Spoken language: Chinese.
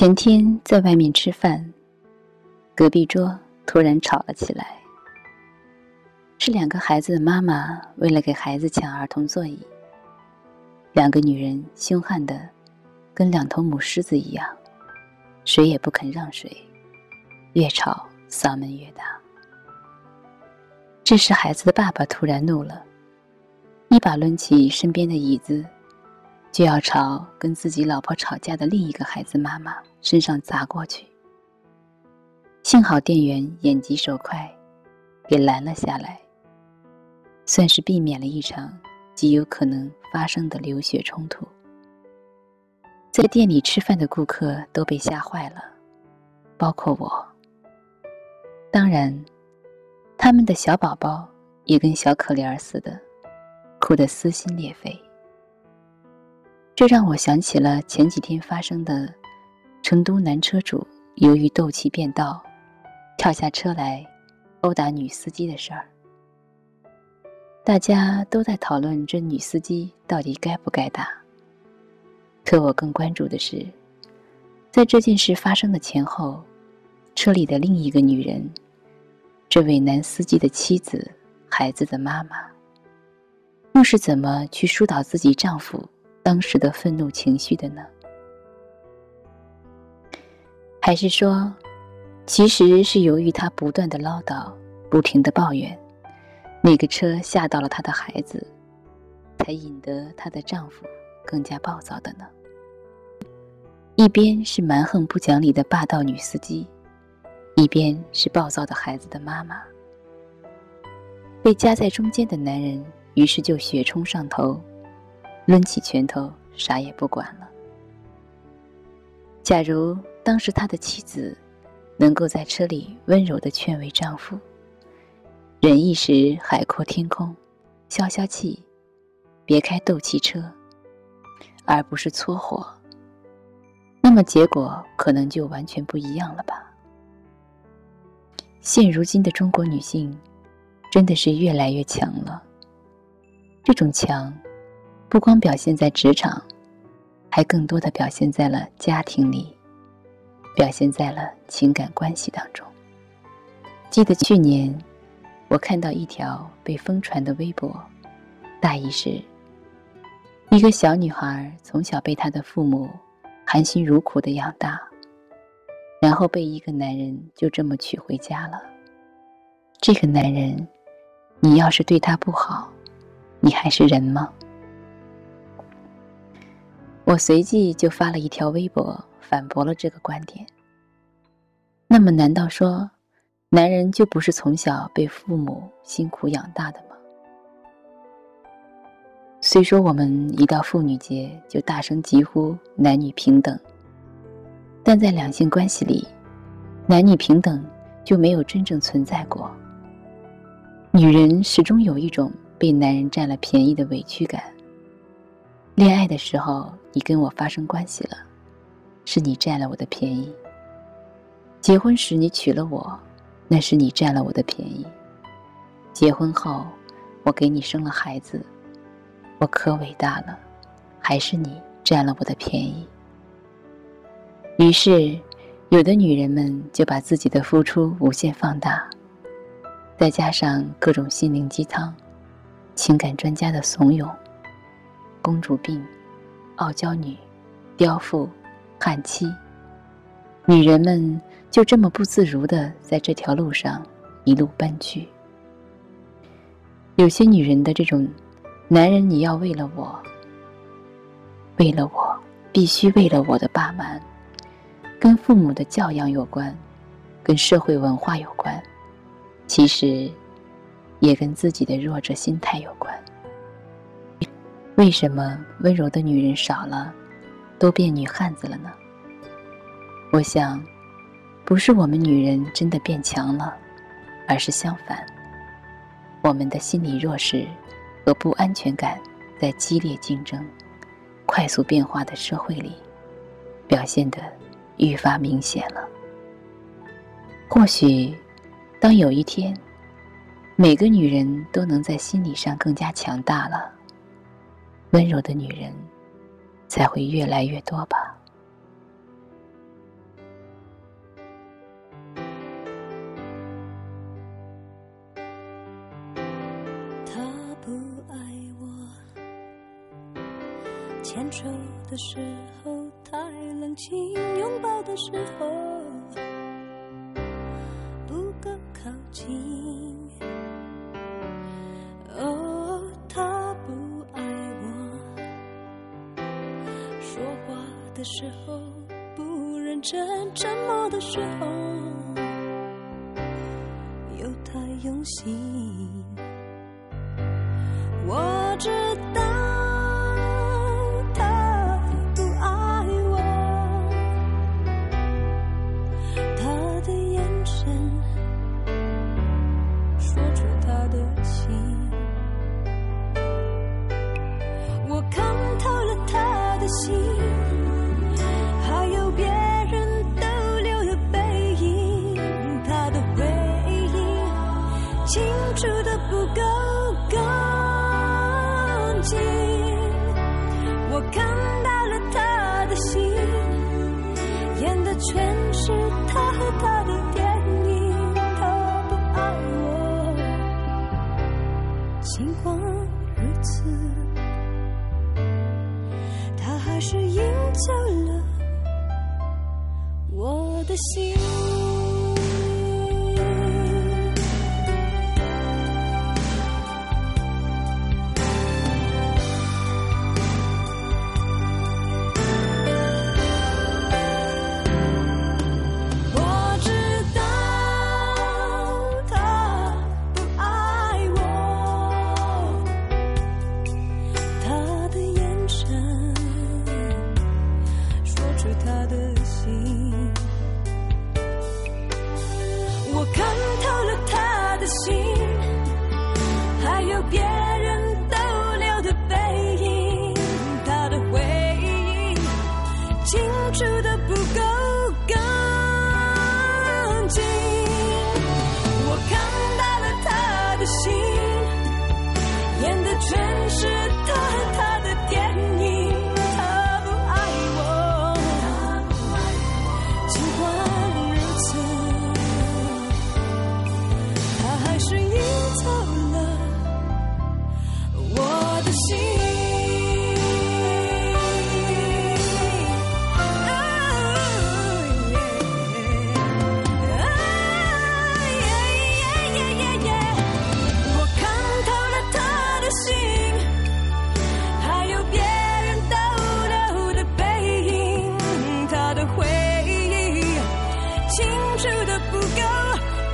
前天在外面吃饭，隔壁桌突然吵了起来。是两个孩子的妈妈为了给孩子抢儿童座椅，两个女人凶悍的跟两头母狮子一样，谁也不肯让谁，越吵嗓门越大。这时，孩子的爸爸突然怒了，一把抡起身边的椅子。就要朝跟自己老婆吵架的另一个孩子妈妈身上砸过去，幸好店员眼疾手快，给拦了下来，算是避免了一场极有可能发生的流血冲突。在店里吃饭的顾客都被吓坏了，包括我。当然，他们的小宝宝也跟小可怜似的，哭得撕心裂肺。这让我想起了前几天发生的成都男车主由于斗气变道，跳下车来殴打女司机的事儿。大家都在讨论这女司机到底该不该打，可我更关注的是，在这件事发生的前后，车里的另一个女人，这位男司机的妻子、孩子的妈妈，又是怎么去疏导自己丈夫？当时的愤怒情绪的呢？还是说，其实是由于她不断的唠叨、不停的抱怨，那个车吓到了她的孩子，才引得她的丈夫更加暴躁的呢？一边是蛮横不讲理的霸道女司机，一边是暴躁的孩子的妈妈，被夹在中间的男人于是就血冲上头。抡起拳头，啥也不管了。假如当时他的妻子能够在车里温柔的劝慰丈夫，忍一时海阔天空，消消气，别开斗气车，而不是搓火，那么结果可能就完全不一样了吧？现如今的中国女性，真的是越来越强了。这种强。不光表现在职场，还更多的表现在了家庭里，表现在了情感关系当中。记得去年，我看到一条被疯传的微博，大意是：一个小女孩从小被她的父母含辛茹苦的养大，然后被一个男人就这么娶回家了。这个男人，你要是对他不好，你还是人吗？我随即就发了一条微博，反驳了这个观点。那么，难道说，男人就不是从小被父母辛苦养大的吗？虽说我们一到妇女节就大声疾呼男女平等，但在两性关系里，男女平等就没有真正存在过。女人始终有一种被男人占了便宜的委屈感。恋爱的时候，你跟我发生关系了，是你占了我的便宜；结婚时你娶了我，那是你占了我的便宜；结婚后，我给你生了孩子，我可伟大了，还是你占了我的便宜。于是，有的女人们就把自己的付出无限放大，再加上各种心灵鸡汤、情感专家的怂恿。公主病、傲娇女、刁妇、悍妻，女人们就这么不自如的在这条路上一路奔去。有些女人的这种男人，你要为了我，为了我，必须为了我的霸蛮，跟父母的教养有关，跟社会文化有关，其实也跟自己的弱者心态有关。为什么温柔的女人少了，都变女汉子了呢？我想，不是我们女人真的变强了，而是相反，我们的心理弱势和不安全感在激烈竞争、快速变化的社会里，表现得愈发明显了。或许，当有一天，每个女人都能在心理上更加强大了。温柔的女人才会越来越多吧。他不爱我牵手的时候太冷清拥抱的时候时候不认真，沉默的时候又太用心。我知。道。相处的不够干净，我看到了他的心，演的全是他和他的电影，他不爱我，尽管如此，他还是赢走了我的心。输得不够。